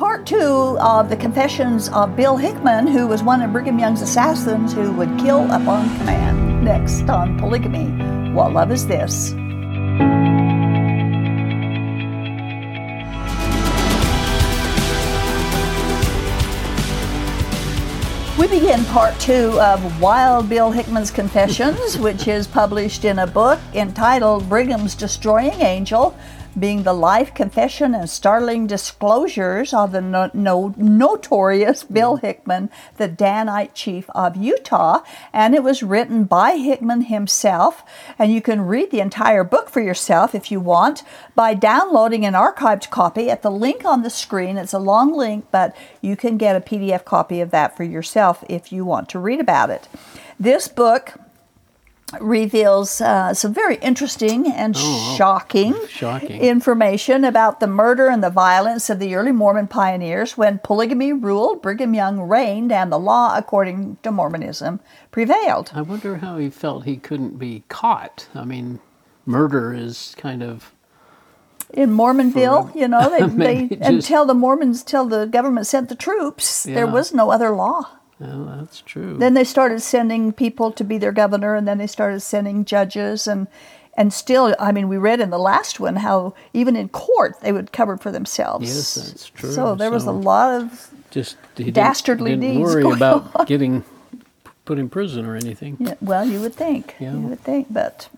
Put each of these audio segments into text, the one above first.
part two of the confessions of Bill Hickman, who was one of Brigham Young's assassins who would kill upon command. Next on Polygamy What Love Is This? We begin part two of Wild Bill Hickman's Confessions, which is published in a book entitled Brigham's Destroying Angel being the life confession and startling disclosures of the no, no, notorious Bill mm-hmm. Hickman, the Danite chief of Utah. And it was written by Hickman himself. And you can read the entire book for yourself if you want by downloading an archived copy at the link on the screen. It's a long link, but you can get a PDF copy of that for yourself if you want to read about it. This book reveals uh, some very interesting and oh, shocking, shocking information about the murder and the violence of the early Mormon pioneers when polygamy ruled, Brigham Young reigned, and the law, according to Mormonism, prevailed. I wonder how he felt he couldn't be caught. I mean, murder is kind of. In Mormonville, you know, they, they just, until the Mormons, till the government sent the troops, yeah. there was no other law. Well, that's true. Then they started sending people to be their governor, and then they started sending judges, and and still, I mean, we read in the last one how even in court they would cover for themselves. Yes, that's true. So there so was a lot of just dastardly didn't, didn't worry about on. getting put in prison or anything. Yeah, well, you would think. Yeah. You would think, but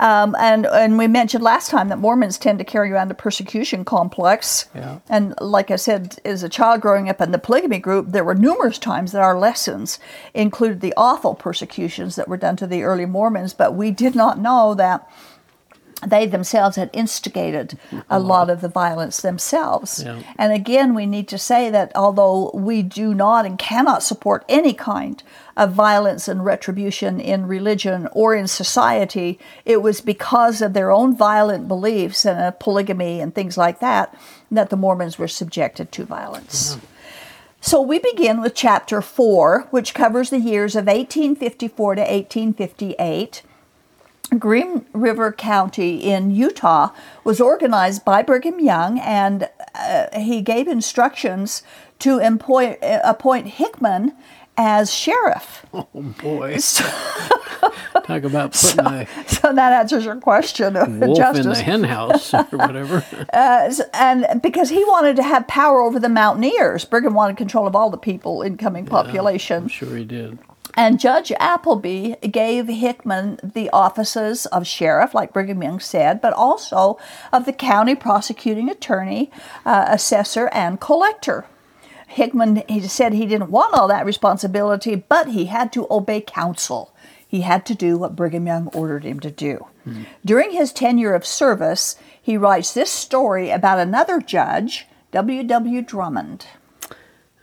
um, and and we mentioned last time that Mormons tend to carry around a persecution complex. Yeah. And like I said, as a child growing up in the polygamy group, there were numerous times that our lessons included the awful persecutions that were done to the early Mormons, but we did not know that they themselves had instigated a lot of the violence themselves. Yeah. And again, we need to say that although we do not and cannot support any kind of violence and retribution in religion or in society, it was because of their own violent beliefs and polygamy and things like that that the Mormons were subjected to violence. Yeah. So we begin with chapter 4, which covers the years of 1854 to 1858 Green River County in Utah was organized by Brigham Young, and uh, he gave instructions to employ, uh, appoint Hickman as sheriff. Oh boy! So, Talk about putting so, a so that answers your question wolf justice. in the hen house or whatever. uh, and because he wanted to have power over the mountaineers, Brigham wanted control of all the people incoming yeah, population. I'm sure he did. And Judge Appleby gave Hickman the offices of sheriff, like Brigham Young said, but also of the county prosecuting attorney, uh, assessor, and collector. Hickman he said he didn't want all that responsibility, but he had to obey counsel. He had to do what Brigham Young ordered him to do. Hmm. During his tenure of service, he writes this story about another judge, W. W. Drummond.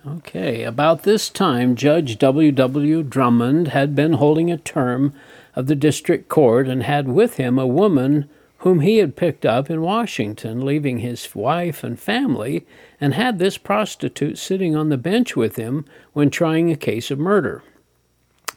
Okay, about this time, Judge W. W. Drummond had been holding a term of the district court and had with him a woman whom he had picked up in Washington, leaving his wife and family, and had this prostitute sitting on the bench with him when trying a case of murder.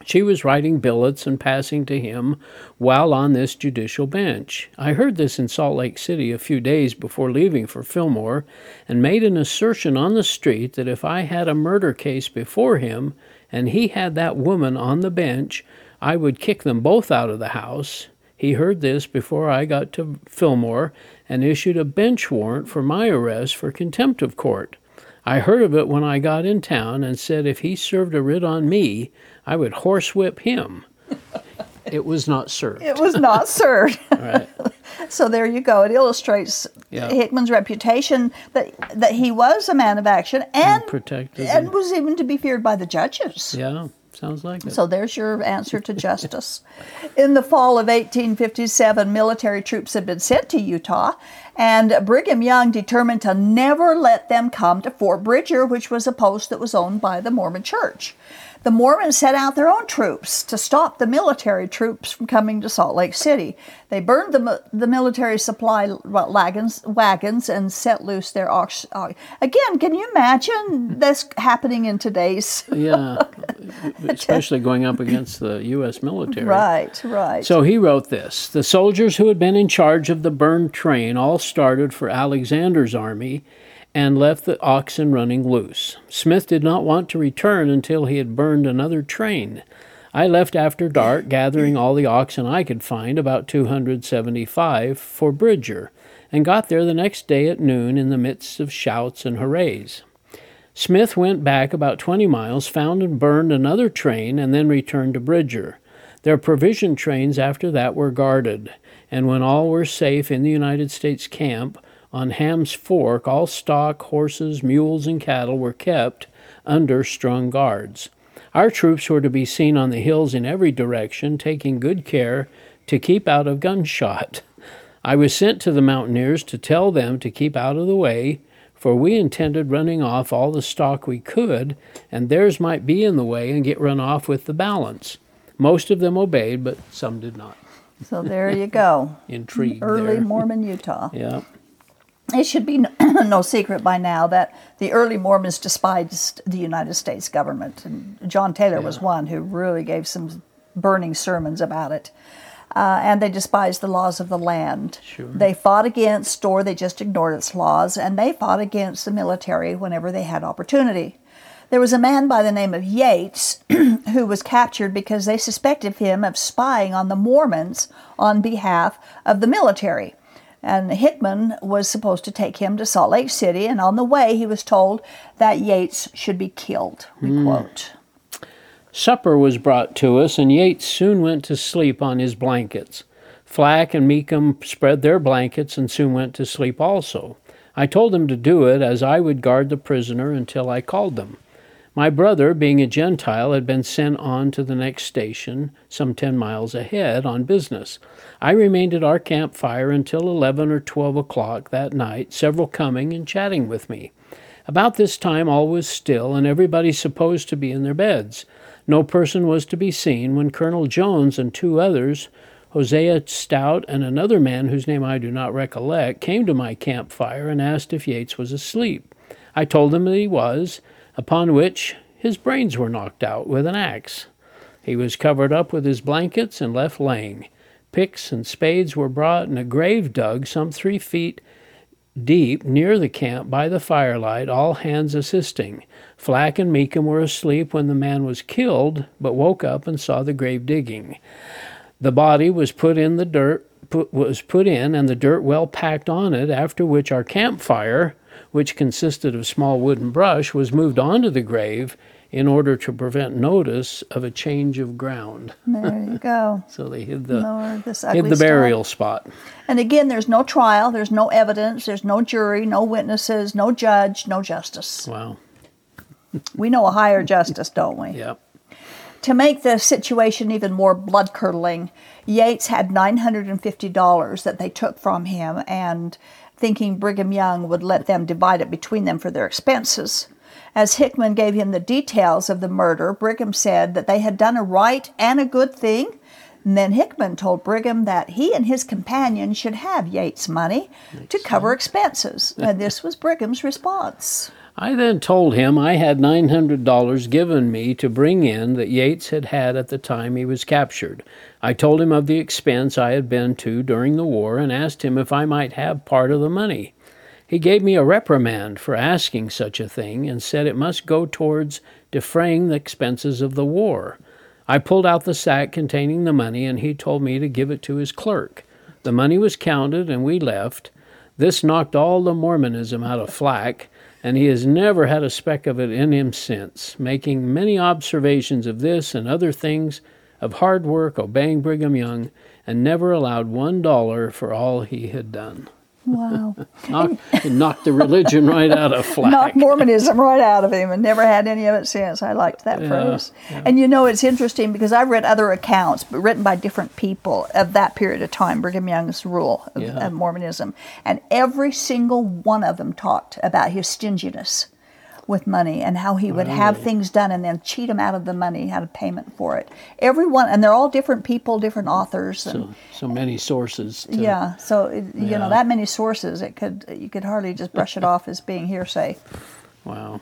She was writing billets and passing to him while on this judicial bench. I heard this in Salt Lake City a few days before leaving for Fillmore and made an assertion on the street that if I had a murder case before him and he had that woman on the bench, I would kick them both out of the house. He heard this before I got to Fillmore and issued a bench warrant for my arrest for contempt of court. I heard of it when I got in town and said if he served a writ on me, I would horsewhip him. it was not served. It was not served. right. So there you go. It illustrates yeah. Hickman's reputation that that he was a man of action and, and protected and was even to be feared by the judges. Yeah. Sounds like it. So there's your answer to justice. In the fall of 1857, military troops had been sent to Utah, and Brigham Young determined to never let them come to Fort Bridger, which was a post that was owned by the Mormon Church the Mormons sent out their own troops to stop the military troops from coming to Salt Lake City. They burned the, the military supply wagons, wagons and set loose their ox. Uh, again, can you imagine this happening in today's? yeah, especially going up against the U.S. military. Right, right. So he wrote this The soldiers who had been in charge of the burned train all started for Alexander's army and left the oxen running loose. Smith did not want to return until he had burned another train. I left after dark, gathering all the oxen I could find, about 275, for Bridger, and got there the next day at noon in the midst of shouts and hoorays. Smith went back about 20 miles, found and burned another train, and then returned to Bridger. Their provision trains after that were guarded, and when all were safe in the United States camp on Ham's Fork, all stock, horses, mules, and cattle were kept under strong guards. Our troops were to be seen on the hills in every direction, taking good care to keep out of gunshot. I was sent to the mountaineers to tell them to keep out of the way, for we intended running off all the stock we could, and theirs might be in the way and get run off with the balance. Most of them obeyed, but some did not. So there you go. Intrigued. Early there. Mormon Utah. Yeah. It should be no, secret by now that the early Mormons despised the United States government, and John Taylor was one who really gave some burning sermons about it. Uh, and they despised the laws of the land. Sure. They fought against, or they just ignored its laws, and they fought against the military whenever they had opportunity. There was a man by the name of Yates who was captured because they suspected him of spying on the Mormons on behalf of the military. And Hickman was supposed to take him to Salt Lake City, and on the way he was told that Yates should be killed. We hmm. quote. Supper was brought to us, and Yates soon went to sleep on his blankets. Flack and Meekum spread their blankets and soon went to sleep also. I told them to do it, as I would guard the prisoner until I called them. My brother, being a Gentile, had been sent on to the next station, some ten miles ahead, on business. I remained at our campfire until eleven or twelve o'clock that night, several coming and chatting with me. About this time all was still, and everybody supposed to be in their beds. No person was to be seen when Colonel Jones and two others, Hosea Stout and another man whose name I do not recollect, came to my campfire and asked if Yates was asleep. I told them that he was, upon which his brains were knocked out with an axe. He was covered up with his blankets and left laying. Picks and spades were brought and a grave dug some three feet deep near the camp by the firelight, all hands assisting. Flack and Meekum were asleep when the man was killed, but woke up and saw the grave digging. The body was put in the dirt put, was put in and the dirt well packed on it, after which our campfire, which consisted of small wooden brush, was moved onto the grave in order to prevent notice of a change of ground. There you go. So they hid the Lord, hid the burial spot. And again, there's no trial, there's no evidence, there's no jury, no witnesses, no judge, no justice. Wow. We know a higher justice, don't we? Yep. To make the situation even more blood curdling, Yates had $950 that they took from him and thinking Brigham Young would let them divide it between them for their expenses. As Hickman gave him the details of the murder, Brigham said that they had done a right and a good thing. And then Hickman told Brigham that he and his companion should have Yates' money to cover expenses. and this was Brigham's response. I then told him I had $900 given me to bring in that Yates had had at the time he was captured. I told him of the expense I had been to during the war and asked him if I might have part of the money. He gave me a reprimand for asking such a thing and said it must go towards defraying the expenses of the war. I pulled out the sack containing the money and he told me to give it to his clerk. The money was counted and we left. This knocked all the Mormonism out of Flack, and he has never had a speck of it in him since, making many observations of this and other things, of hard work, obeying Brigham Young, and never allowed one dollar for all he had done. Wow. Knocked, knocked the religion right out of Flack. knocked Mormonism right out of him and never had any of it since. I liked that phrase. And you know, it's interesting because I've read other accounts but written by different people of that period of time, Brigham Young's rule of, Yeah. of Mormonism. And every single one of them talked about his stinginess with money and how he would have things done and then cheat him out of the money, out of payment for it. Everyone, and they're all different people, different authors. And, so, so many sources. To, yeah, so it, you Yeah. know that many sources, it could you could hardly just brush it off as being hearsay. Wow.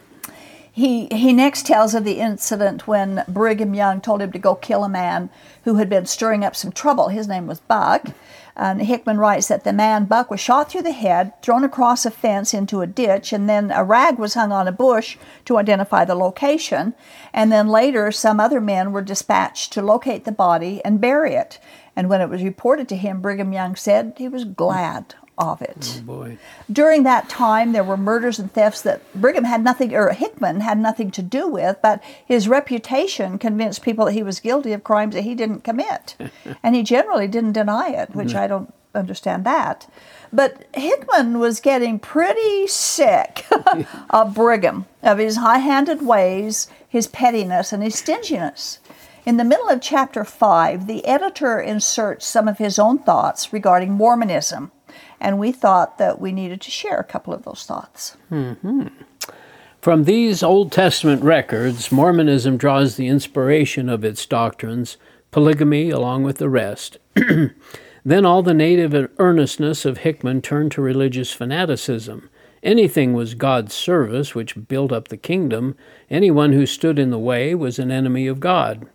He, he next tells of the incident when Brigham Young told him to go kill a man who had been stirring up some trouble. His name was Buck. Um, and Hickman writes that the man Buck was shot through the head, thrown across a fence into a ditch, and then a rag was hung on a bush to identify the location. And then later, some other men were dispatched to locate the body and bury it. And when it was reported to him, Brigham Young said he was glad of it. Oh. During that time, there were murders and thefts that Brigham had nothing, or Hickman had nothing to do with, but his reputation convinced people that he was guilty of crimes that he didn't commit. and he generally didn't deny it, which mm-hmm. I don't understand that. But Hickman was getting pretty sick of Brigham, of his high handed ways, his pettiness, and his stinginess. In the middle of chapter 5, the editor inserts some of his own thoughts regarding Mormonism and we thought that we needed to share a couple of those thoughts. Mm-hmm. From these Old Testament records, Mormonism draws the inspiration of its doctrines, polygamy along with the rest. then all the native earnestness of Hickman turned to religious fanaticism. Anything was God's service which built up the kingdom. Anyone who stood in the way was an enemy of God.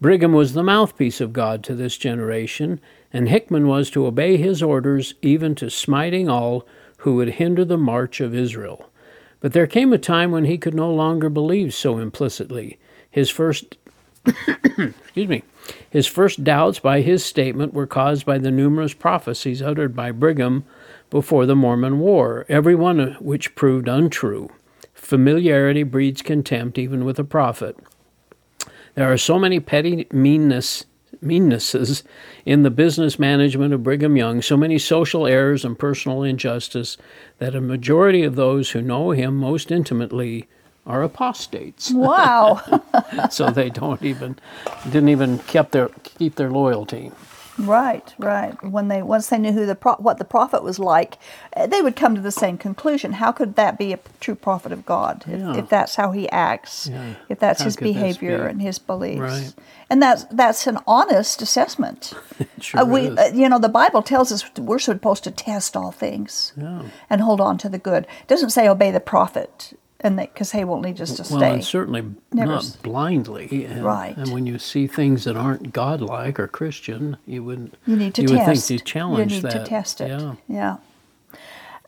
Brigham was the mouthpiece of God to this generation, and Hickman was to obey his orders even to smiting all who would hinder the march of Israel. But there came a time when he could no longer believe so implicitly. His first excuse me, his first doubts by his statement were caused by the numerous prophecies uttered by Brigham before the Mormon War, every one of which proved untrue. Familiarity breeds contempt even with a prophet. There are so many petty meanness meannesses in the business management of Brigham Young, so many social errors and personal injustice, that a majority of those who know him most intimately are apostates. Wow. so they don't even didn't even keep their keep their loyalty. Right, right. When they once they knew who the pro- what the prophet was like, uh, they would come to the same conclusion. How could that be a true prophet of God if, Yeah. if that's how he acts, Yeah. if that's How his behavior be? and his beliefs? Right. And that's that's an honest assessment. sure Uh, we, is. uh, you know, the Bible tells us we're supposed to test all things Yeah. and hold on to the good. It doesn't say obey the prophet, and because he won't lead us to Well, stay. and certainly Never not blindly. And, Right. And when you see things that aren't godlike or Christian, you wouldn't. You need to you test. would think to challenge you need that. to test it. Yeah. Yeah.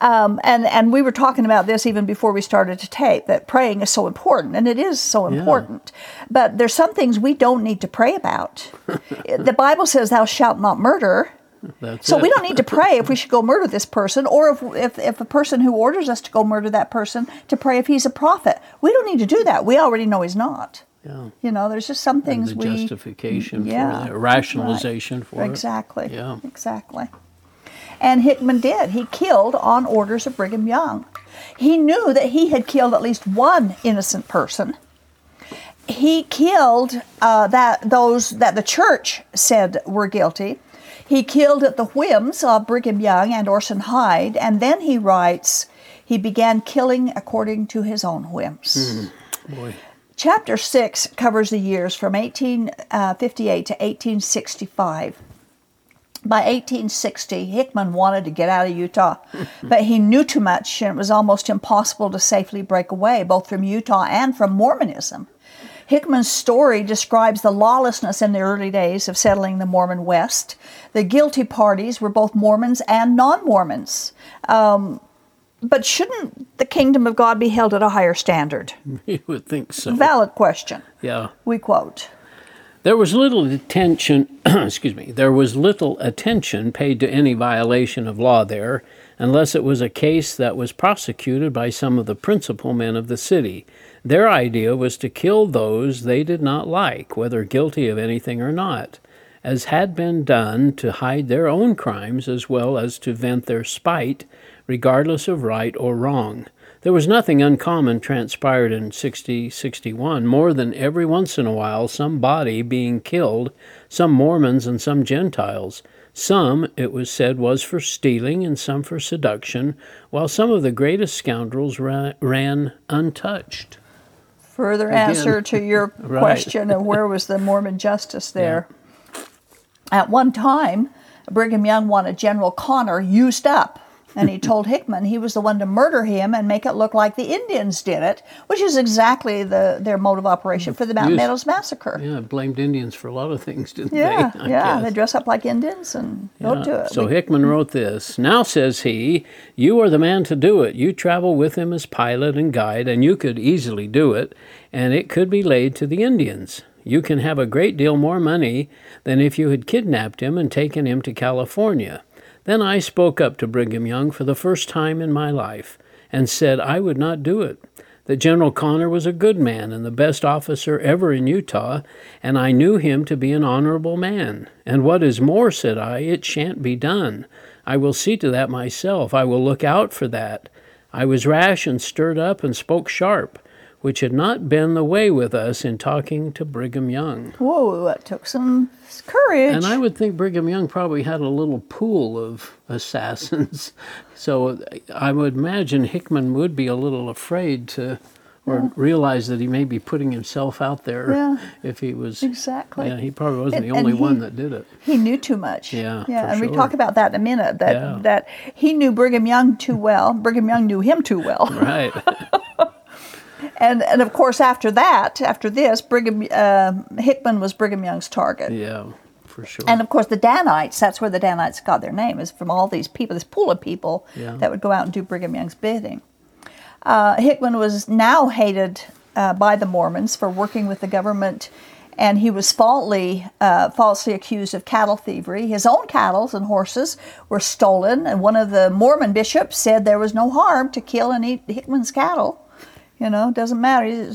Um, and and we were talking about this even before we started to tape that praying is so important, and it is so Yeah. important. But there's some things we don't need to pray about. the Bible says, "Thou shalt not murder." That's So it. we don't need to pray if we should go murder this person, or if, if if a person who orders us to go murder that person to pray if he's a prophet. We don't need to do that. We already know he's not. Yeah. You know, there's just some And things the we justification yeah, for it, rationalization for it. Exactly. Yeah. Exactly. And Hickman did. He killed on orders of Brigham Young. He knew that he had killed at least one innocent person. He killed uh, that those that the church said were guilty. He killed at the whims of Brigham Young and Orson Hyde, and then he writes, he began killing according to his own whims. Hmm. Boy. Chapter 6 covers the years from 1858 uh, to 1865. By 1860, Hickman wanted to get out of Utah, but he knew too much and it was almost impossible to safely break away, both from Utah and from Mormonism. Hickman's story describes the lawlessness in the early days of settling the Mormon West. The guilty parties were both Mormons and non Mormons. Um, but shouldn't the kingdom of God be held at a higher standard? You would think so. Valid question. yeah. We quote. There was little attention, excuse me, there was little attention paid to any violation of law there, unless it was a case that was prosecuted by some of the principal men of the city. Their idea was to kill those they did not like, whether guilty of anything or not, as had been done to hide their own crimes as well as to vent their spite, regardless of right or wrong. There was nothing uncommon transpired in 60 61, more than every once in a while some body being killed, some Mormons and some Gentiles. Some, it was said, was for stealing and some for seduction, while some of the greatest scoundrels ran, ran untouched. Further answer to your Right. question of where was the Mormon justice there. At one time, Brigham Young wanted General Connor used up and he told Hickman he was the one to murder him and make it look like the Indians did it, which is exactly the their mode of operation for the Mountain Yes. Meadows massacre. Yeah, blamed Indians for a lot of things, didn't Yeah, they? I yeah, guess. they dress up like Indians and go Yeah. do it. So We- Hickman wrote this. Now, says he, you are the man to do it. You travel with him as pilot and guide, and you could easily do it, and it could be laid to the Indians. You can have a great deal more money than if you had kidnapped him and taken him to California. Then I spoke up to Brigham Young for the first time in my life and said I would not do it. That General Connor was a good man and the best officer ever in Utah, and I knew him to be an honorable man. And what is more, said I, it shan't be done. I will see to that myself. I will look out for that. I was rash and stirred up and spoke sharp, which had not been the way with us in talking to Brigham Young. Whoa, it took some courage. And I would think Brigham Young probably had a little pool of assassins. So uh, I would imagine Hickman would be a little afraid to, or realize that he may be putting himself out there Yeah. if he was. Exactly. Yeah, he probably wasn't And- the only and one that did it. he knew too much. Yeah, yeah, and we talk about that in a minute. That Yeah. that he knew Brigham Young too well. Brigham Young knew him too well. Right. And and of course after that, after this, Brigham uh, Hickman was Brigham Young's target. yeah, for sure. And of course, the Danites, that's where the Danites got their name, is from all these people, this pool of people Yeah. that would go out and do Brigham Young's bidding. Uh, Hickman was now hated uh, by the Mormons for working with the government, and he was falsely, uh, falsely accused of cattle thievery. His own cattle and horses were stolen, and one of the Mormon bishops said there was no harm to kill and eat Hickman's cattle. You know, doesn't matter.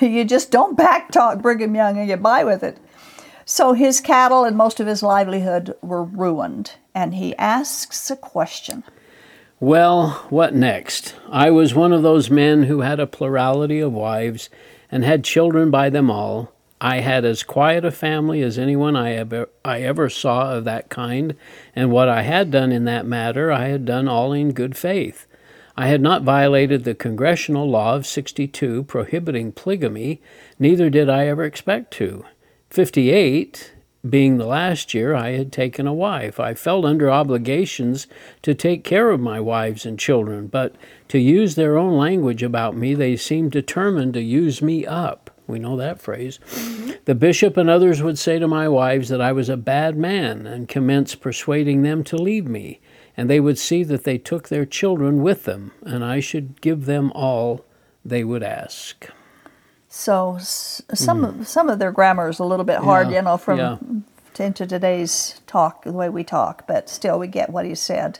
You just don't backtalk Brigham Young and get by with it. So his cattle and most of his livelihood were ruined, and he asks a question. Well, what next? I was one of those men who had a plurality of wives and had children by them all. I had as quiet a family as anyone I ever, I ever saw of that kind, and what I had done in that matter I had done all in good faith. I had not violated the congressional law of 62 prohibiting polygamy, neither did I ever expect to. 58, being the last year I had taken a wife, I felt under obligations to take care of my wives and children, but to use their own language about me, they seemed determined to use me up. We know that phrase. Mm-hmm. The bishop and others would say to my wives that I was a bad man and commence persuading them to leave me, and they would see that they took their children with them, and I should give them all they would ask. So some of, some of their grammar is a little bit hard. Yeah, you know, from yeah. into today's talk, the way we talk, but still we get what he said.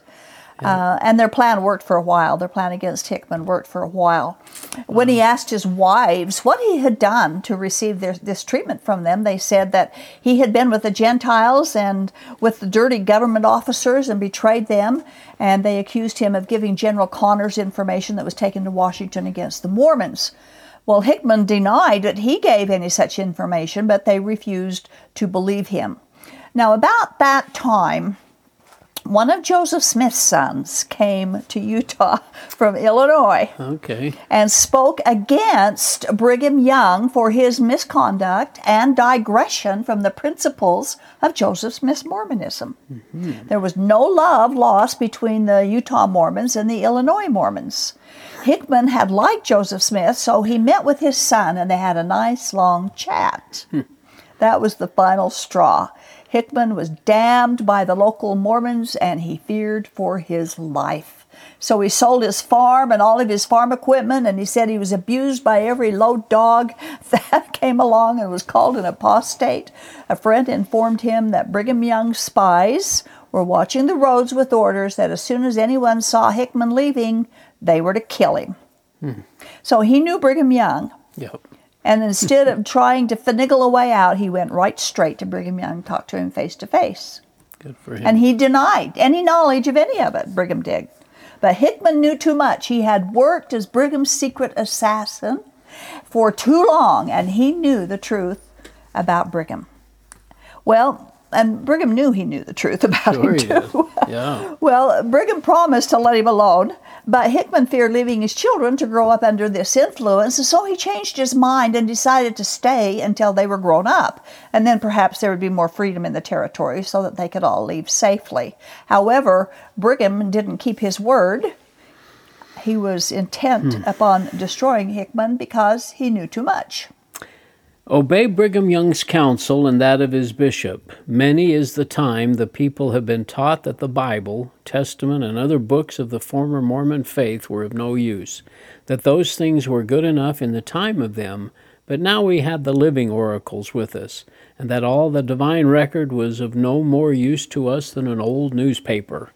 Uh, and their plan worked for a while. Their plan against Hickman worked for a while. When he asked his wives what he had done to receive their, this treatment from them, they said that he had been with the Gentiles and with the dirty government officers and betrayed them. And they accused him of giving General Connors information that was taken to Washington against the Mormons. Well, Hickman denied that he gave any such information, but they refused to believe him. Now, about that time, one of Joseph Smith's sons came to Utah from Illinois Okay. and spoke against Brigham Young for his misconduct and digression from the principles of Joseph Smith's Mormonism. Mm-hmm. There was no love lost between the Utah Mormons and the Illinois Mormons. Hickman had liked Joseph Smith, so he met with his son and they had a nice long chat. Hmm. That was the final straw. Hickman was damned by the local Mormons and he feared for his life. So he sold his farm and all of his farm equipment, and he said he was abused by every low dog that came along and was called an apostate. A friend informed him that Brigham Young's spies were watching the roads with orders that as soon as anyone saw Hickman leaving, they were to kill him. Hmm. So he knew Brigham Young, Yep. And instead of trying to finagle a way out, he went right straight to Brigham Young, talked to him face to face. Good for him. And he denied any knowledge of any of it, Brigham did. But Hickman knew too much. He had worked as Brigham's secret assassin for too long, and he knew the truth about Brigham. Well, and Brigham knew he knew the truth about Sure him he did. too. Yeah. Well, Brigham promised to let him alone, but Hickman feared leaving his children to grow up under this influence, so he changed his mind and decided to stay until they were grown up, and then perhaps there would be more freedom in the territory so that they could all leave safely. However, Brigham didn't keep his word. He was intent hmm. upon destroying Hickman because he knew too much. Obey Brigham Young's counsel and that of his bishop. Many is the time the people have been taught that the Bible, Testament, and other books of the former Mormon faith were of no use, that those things were good enough in the time of them, but now we had the living oracles with us, and that all the divine record was of no more use to us than an old newspaper.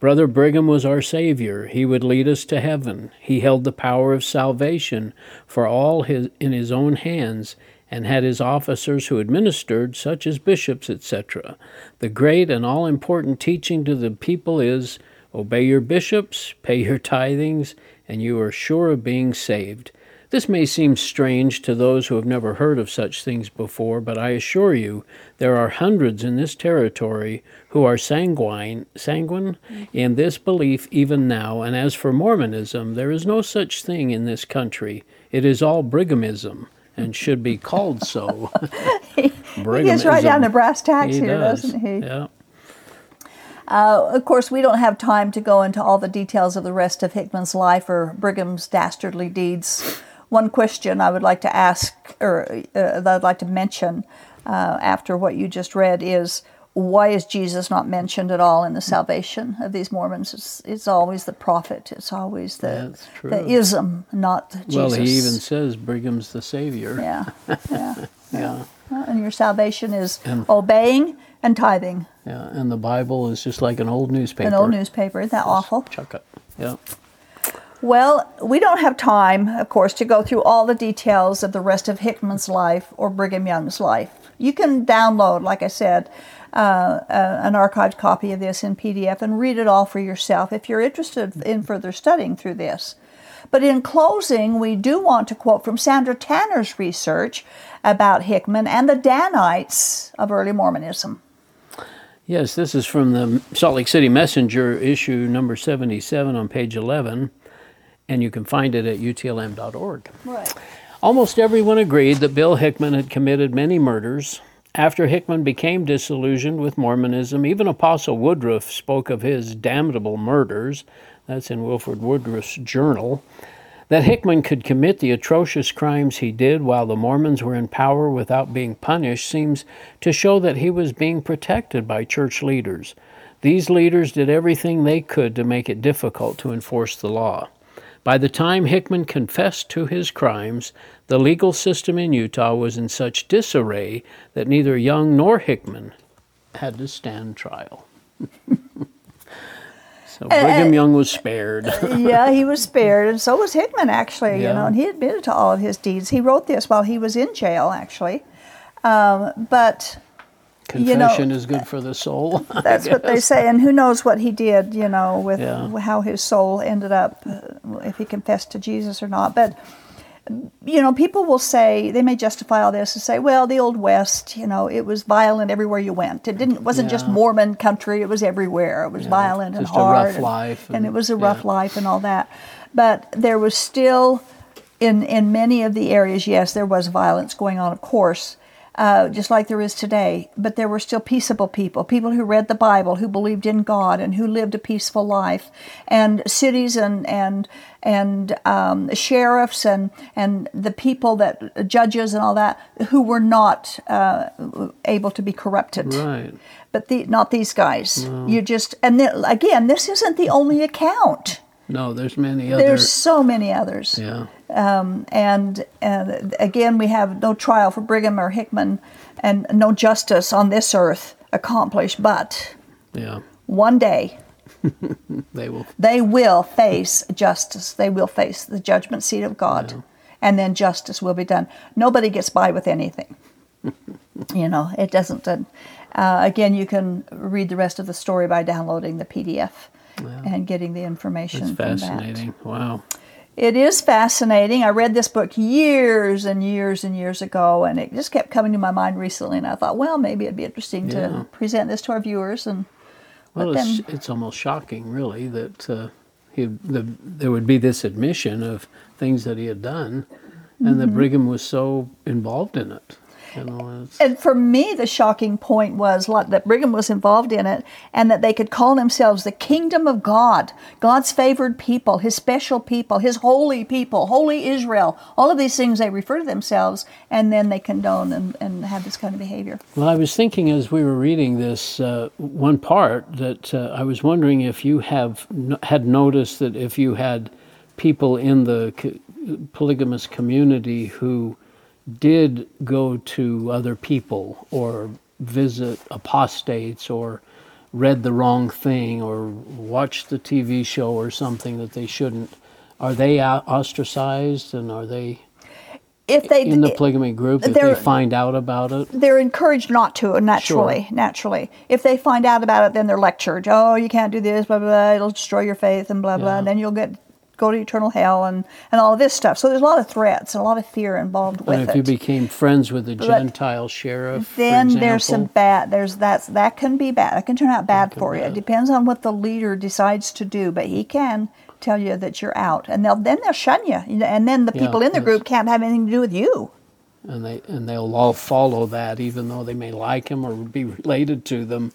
Brother Brigham was our Savior. He would lead us to heaven. He held the power of salvation for all his, in his own hands, and had his officers who administered, such as bishops, etc. The great and all important teaching to the people is obey your bishops, pay your tithings, and you are sure of being saved. This may seem strange to those who have never heard of such things before, but I assure you there are hundreds in this territory who are sanguine, sanguine in this belief even now. And as for Mormonism, there is no such thing in this country. It is all Brighamism and should be called so. He gets right down to brass tacks He here, does. doesn't he? Yeah. Uh, of course, we don't have time to go into all the details of the rest of Hickman's life or Brigham's dastardly deeds. One question I would like to ask, or uh, that I'd like to mention uh, after what you just read is why is Jesus not mentioned at all in the mm. salvation of these Mormons? It's, it's always the prophet. It's always the, the ism, not Jesus. Well, he even says Brigham's the Savior. Yeah, yeah. Yeah. And your salvation is And- obeying and tithing. Yeah. And the Bible is just like an old newspaper. An old newspaper. Isn't that awful? Chuck it. Yeah. Well, we don't have time, of course, to go through all the details of the rest of Hickman's life or Brigham Young's life. You can download, like I said, uh, uh, an archived copy of this in PDF and read it all for yourself if you're interested in further studying through this. But in closing, we do want to quote from Sandra Tanner's research about Hickman and the Danites of early Mormonism. Yes, this is from the Salt Lake City Messenger, issue number 77 on page 11, and you can find it at utlm.org. Right. Almost everyone agreed that Bill Hickman had committed many murders. After Hickman became disillusioned with Mormonism, even Apostle Woodruff spoke of his damnable murders. That's in Wilford Woodruff's journal. That Hickman could commit the atrocious crimes he did while the Mormons were in power without being punished seems to show that he was being protected by church leaders. These leaders did everything they could to make it difficult to enforce the law. By the time Hickman confessed to his crimes, the legal system in Utah was in such disarray that neither Young nor Hickman had to stand trial. so Brigham Young was spared. yeah, he was spared, and so was Hickman, actually. You know, and he admitted to all of his deeds. He wrote this while he was in jail, actually. Um, but You know, Confession is good for the soul. That's what they say, and who knows what he did? You know, with Yeah. how his soul ended up, uh, if he confessed to Jesus or not. But you know, people will say they may justify all this and say, "Well, the old West, you know, it was violent everywhere you went. It didn't wasn't just Mormon country; it was everywhere. It was violent and just a rough hard, and- life and, and- it was a rough yeah. life and all that. But there was still, in in many of the areas, yes, there was violence going on, of course, uh, just like there is today. But there were still peaceable people, people who read the Bible, who believed in God, and who lived a peaceful life. And cities and and and um, sheriffs and and the people that judges and all that who were not uh, able to be corrupted Right. but the, not these guys. You just and then, again, this isn't the only account. No, there's many other. There's so many others. yeah. And and again, we have no trial for Brigham or Hickman, and no justice on this earth accomplished. But Yeah. one day They will. they will face justice. They will face the judgment seat of God, and then justice will be done. Nobody gets by with anything. you know, it doesn't. Uh, again, you can read the rest of the story by downloading the PDF and getting the information It's from that. fascinating. Wow. It is fascinating. I read this book years and years and years ago, and it just kept coming to my mind recently. And I thought, well, maybe it'd be interesting Yeah. to present this to our viewers. And Well, it's, then- it's almost shocking, really, that uh, he, the, there would be this admission of things that he had done, and Mm-hmm. that Brigham was so involved in it. You know, and for me, the shocking point was like, that Brigham was involved in it, and that they could call themselves the kingdom of God, God's favored people, His special people, His holy people, holy Israel. All of these things they refer to themselves, and then they condone and, and have this kind of behavior. well, I was thinking as we were reading this uh, one part that uh, I was wondering if you have had noticed that if you had people in the polygamous community who did go to other people or visit apostates or read the wrong thing or watched the TV show or something that they shouldn't, are they ostracized and are they If they in the polygamy group if they find out about it? they're encouraged not to naturally naturally. If they find out about it then they're lectured. Oh you can't do this blah blah, blah it'll destroy your faith and blah blah. And then you'll get go to eternal hell and and all of this stuff. So there's a lot of threats and a lot of fear involved with And if it. you became friends with the Gentile sheriff, for then there's some bad there's that's that can be bad. That can turn out bad for you. It depends on what the leader decides to do but he can tell you that you're out. And they'll then they'll shun you. And then the Yeah, people in the group can't have anything to do with you. And they and they'll all follow that, even though they may like him or be related to them.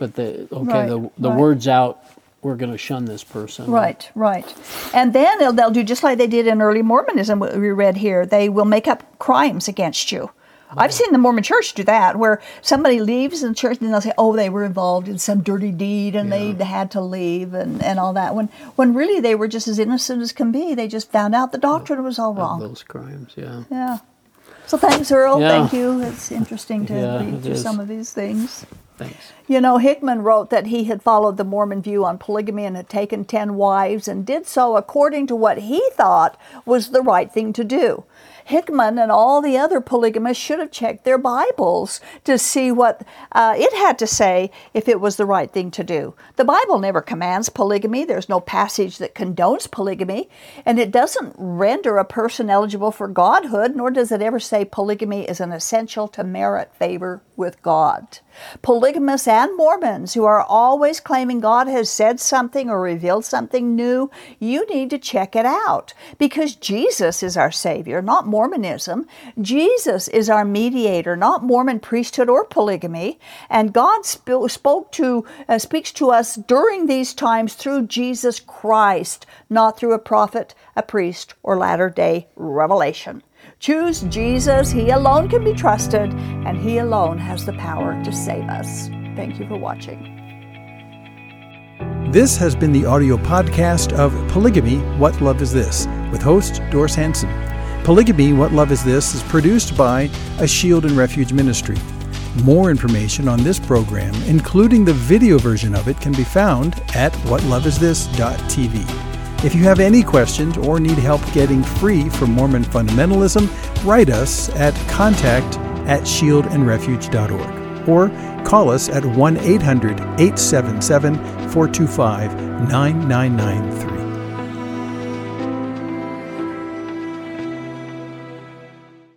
But the okay, Mm-hmm. Right, the the right. word's out. We're going to shun this person. Right, right. And then they'll, they'll do just like they did in early Mormonism, what we read here. They will make up crimes against you. I've seen the Mormon church do that, where somebody leaves the church and they'll say, oh, they were involved in some dirty deed and they had to leave and, and all that. When, when really they were just as innocent as can be. They just found out the doctrine was all Of wrong. those crimes. Yeah. Yeah. So thanks, Earl. Yeah. Thank you. It's interesting to Yeah, read through some of these things. Thanks. You know, Hickman wrote that he had followed the Mormon view on polygamy and had taken 10 wives and did so according to what he thought was the right thing to do. Hickman and all the other polygamists should have checked their Bibles to see what uh, it had to say if it was the right thing to do. The Bible never commands polygamy, there's no passage that condones polygamy, and it doesn't render a person eligible for godhood, nor does it ever say polygamy is an essential to merit favor with God. Polygamists and Mormons who are always claiming God has said something or revealed something new, you need to check it out because Jesus is our Savior, not Mormonism. Jesus is our mediator, not Mormon priesthood or polygamy. And God sp- spoke to, uh, speaks to us during these times through Jesus Christ, not through a prophet, a priest, or latter day revelation. Choose Jesus. He alone can be trusted, and He alone has the power to save us. Thank you for watching. This has been the audio podcast of Polygamy What Love Is This with host Doris Hanson. Polygamy What Love Is This is produced by a Shield and Refuge ministry. More information on this program, including the video version of it, can be found at whatloveisthis.tv. If you have any questions or need help getting free from Mormon fundamentalism, write us at contact at shieldandrefuge.org or call us at 1 800 877 425 9993.